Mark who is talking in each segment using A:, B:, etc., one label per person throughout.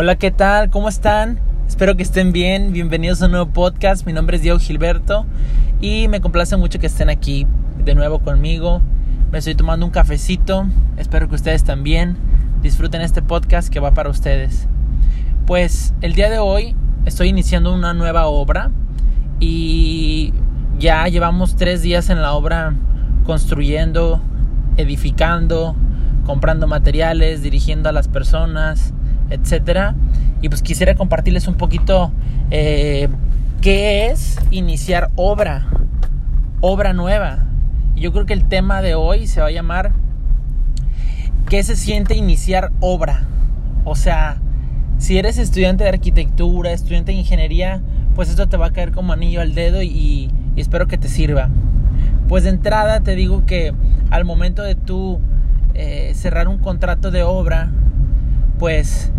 A: Hola, ¿qué tal? ¿Cómo están? Espero que estén bien. Bienvenidos a un nuevo podcast. Mi nombre es Diego Gilberto y me complace mucho que estén aquí de nuevo conmigo. Me estoy tomando un cafecito. Espero que ustedes también disfruten este podcast que va para ustedes. Pues el día de hoy estoy iniciando una nueva obra y ya llevamos tres días en la obra construyendo, edificando, comprando materiales, dirigiendo a las personas etcétera. Y pues quisiera compartirles un poquito eh, qué es iniciar obra, obra nueva. Y yo creo que el tema de hoy se va a llamar ¿Qué se siente iniciar obra? O sea, si eres estudiante de arquitectura, estudiante de ingeniería, pues esto te va a caer como anillo al dedo y, espero que te sirva. Pues de entrada te digo que al momento de tú eh, cerrar un contrato de obra, pues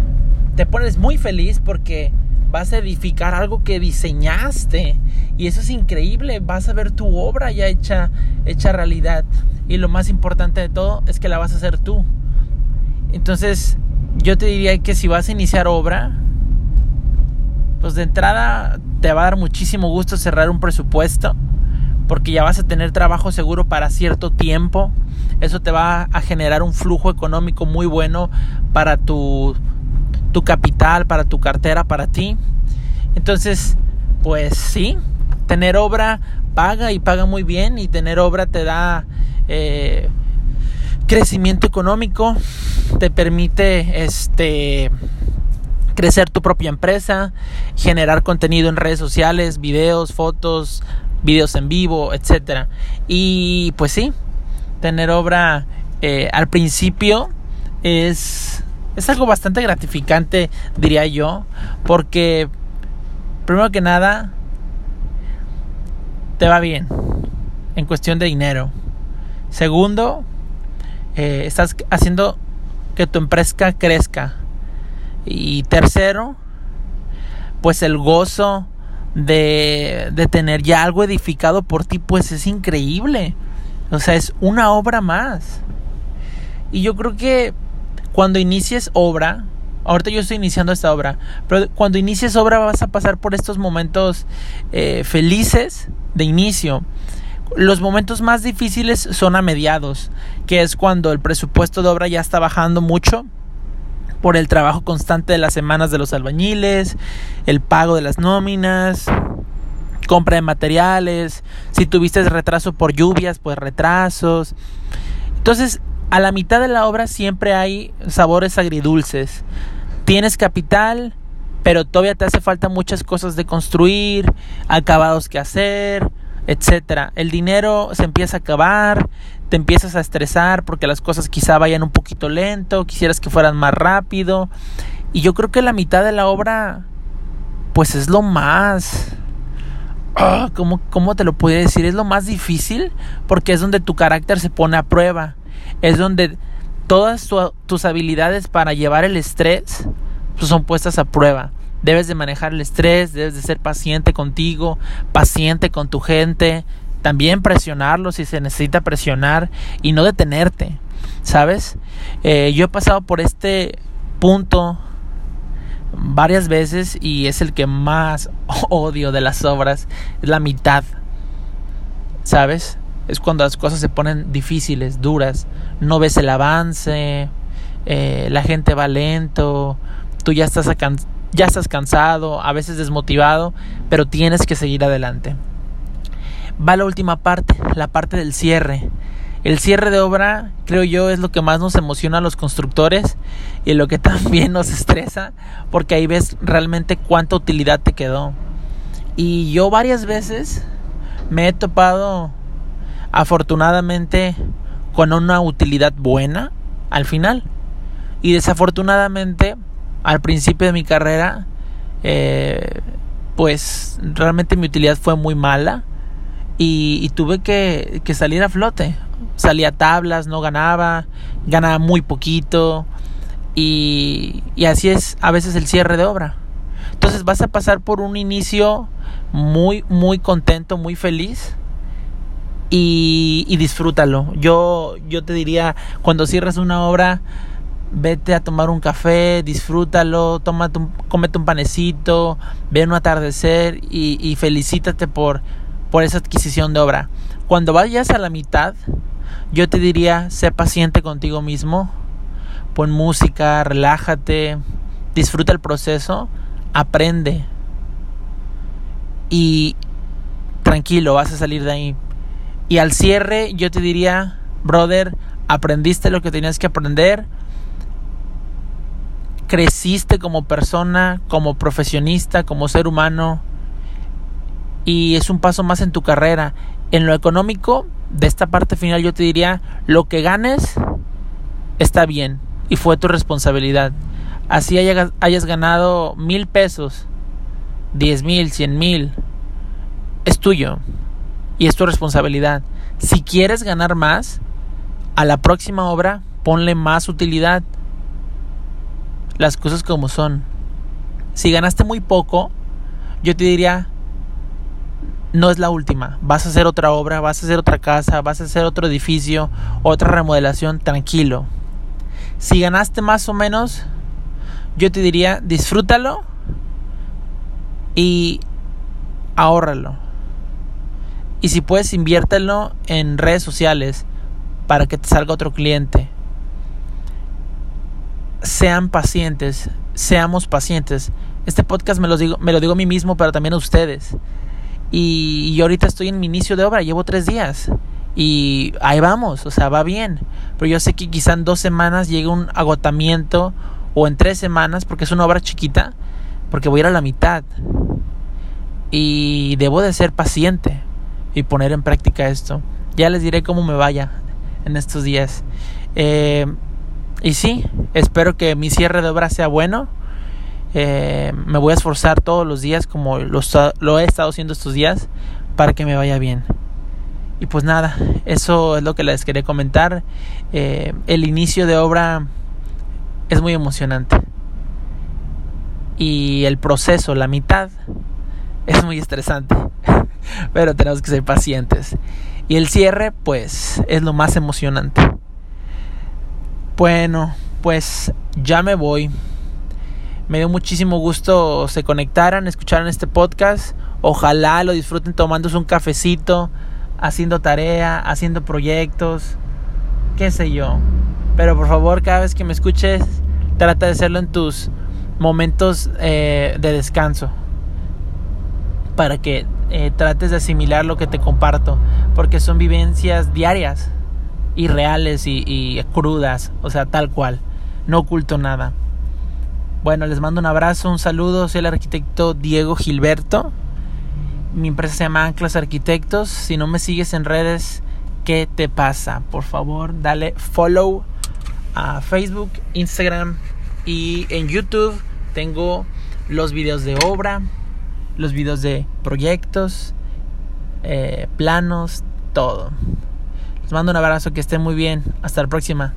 A: te pones muy feliz porque vas a edificar algo que diseñaste y eso es increíble, vas a ver tu obra ya hecha hecha realidad y lo más importante de todo es que la vas a hacer tú. Entonces, yo te diría que si vas a iniciar obra, pues de entrada te va a dar muchísimo gusto cerrar un presupuesto porque ya vas a tener trabajo seguro para cierto tiempo. Eso te va a generar un flujo económico muy bueno para tu, tu capital, para tu cartera, para ti. Entonces, pues sí, tener obra paga y paga muy bien y tener obra te da eh, crecimiento económico, te permite este crecer tu propia empresa, generar contenido en redes sociales, videos, fotos, videos en vivo, etcétera. Y pues sí, tener obra eh, al principio es, es algo bastante gratificante, diría yo, porque primero que nada te va bien en cuestión de dinero. Segundo, eh, estás haciendo que tu empresa crezca. Y tercero, pues el gozo de, de tener ya algo edificado por ti, pues es increíble. O sea, es una obra más. Y yo creo que cuando inicies obra, ahorita yo estoy iniciando esta obra, pero cuando inicies obra vas a pasar por estos momentos eh, felices de inicio. Los momentos más difíciles son a mediados, que es cuando el presupuesto de obra ya está bajando mucho por el trabajo constante de las semanas de los albañiles, el pago de las nóminas, compra de materiales, si tuviste retraso por lluvias, pues retrasos. Entonces, a la mitad de la obra siempre hay sabores agridulces. Tienes capital, pero todavía te hace falta muchas cosas de construir, acabados que hacer, etcétera. El dinero se empieza a acabar, te empiezas a estresar porque las cosas quizá vayan un poquito lento, quisieras que fueran más rápido. Y yo creo que la mitad de la obra, pues es lo más... Ah, ¿cómo, ¿Cómo te lo puedo decir? Es lo más difícil porque es donde tu carácter se pone a prueba. Es donde todas tus habilidades para llevar el estrés pues, son puestas a prueba. Debes de manejar el estrés, debes de ser paciente contigo, paciente con tu gente, también presionarlo si se necesita presionar y no detenerte, ¿sabes? Eh, yo he pasado por este punto varias veces y es el que más odio de las obras, la mitad, ¿sabes? Es cuando las cosas se ponen difíciles, duras, no ves el avance, eh, la gente va lento, tú ya estás, ya estás cansado, a veces desmotivado, pero tienes que seguir adelante va la última parte, la parte del cierre. El cierre de obra, creo yo, es lo que más nos emociona a los constructores y lo que también nos estresa, porque ahí ves realmente cuánta utilidad te quedó. Y yo varias veces me he topado, afortunadamente, con una utilidad buena al final. Y desafortunadamente, al principio de mi carrera, eh, pues realmente mi utilidad fue muy mala y, tuve que, salir a flote. Salía a tablas, no ganaba, ganaba muy poquito y, y así es a veces el cierre de obra. Entonces vas a pasar por un inicio muy, muy contento, muy feliz y, disfrútalo. Yo, yo te diría, cuando cierras una obra, vete a tomar un café, disfrútalo, tómate un, cómete un panecito, ve un atardecer y, y felicítate por, por esa adquisición de obra. Cuando vayas a la mitad, yo te diría, sé paciente contigo mismo, pon música, relájate, disfruta el proceso, aprende y tranquilo, vas a salir de ahí. Y al cierre yo te diría, brother, aprendiste lo que tenías que aprender, creciste como persona, como profesionista, como ser humano y es un paso más en tu carrera. En lo económico, de esta parte final yo te diría, lo que ganes está bien y fue tu responsabilidad. Así hayas, hayas ganado mil pesos, diez mil, cien mil, es tuyo y es tu responsabilidad. Si quieres ganar más, a la próxima obra ponle más utilidad. Las cosas como son. Si ganaste muy poco, yo te diría, no es la última. Vas a hacer otra obra, vas a hacer otra casa, vas a hacer otro edificio, otra remodelación, tranquilo. Si ganaste más o menos, yo te diría, disfrútalo y ahórralo. Y si puedes, inviértelo en redes sociales para que te salga otro cliente. Sean pacientes, seamos pacientes. Este podcast me lo digo, me lo digo a mí mismo, pero también a ustedes. Y, y ahorita estoy en mi inicio de obra, llevo tres días. Y ahí vamos, o sea, va bien. Pero yo sé que quizá en dos semanas llegue un agotamiento o en tres semanas, porque es una obra chiquita, porque voy a ir a la mitad. Y debo de ser paciente y poner en práctica esto. Ya les diré cómo me vaya en estos días. Eh, y sí, espero que mi cierre de obra sea bueno. Eh, me voy a esforzar todos los días como lo, he estado haciendo estos días para que me vaya bien. Y pues nada, eso es lo que les quería comentar. Eh, el inicio de obra es muy emocionante. Y el proceso, la mitad, es muy estresante. pero tenemos que ser pacientes. Y el cierre, pues, es lo más emocionante. Bueno, pues ya me voy. Me dio muchísimo gusto se conectaran, escucharan este podcast. Ojalá lo disfruten tomándose un cafecito, haciendo tarea, haciendo proyectos, qué sé yo. Pero por favor, cada vez que me escuches, trata de hacerlo en tus momentos eh, de descanso. Para que eh, trates de asimilar lo que te comparto, porque son vivencias diarias y reales y, crudas, o sea, tal cual, no oculto nada. Bueno, les mando un abrazo, un saludo, soy el arquitecto Diego Gilberto, mi empresa se llama Anclas Arquitectos, si no me sigues en redes, ¿qué te pasa? Por favor, dale follow a Facebook, Instagram y en YouTube. Tengo los videos de obra, los videos de proyectos, eh, planos, todo. Les mando un abrazo, que estén muy bien. Hasta la próxima.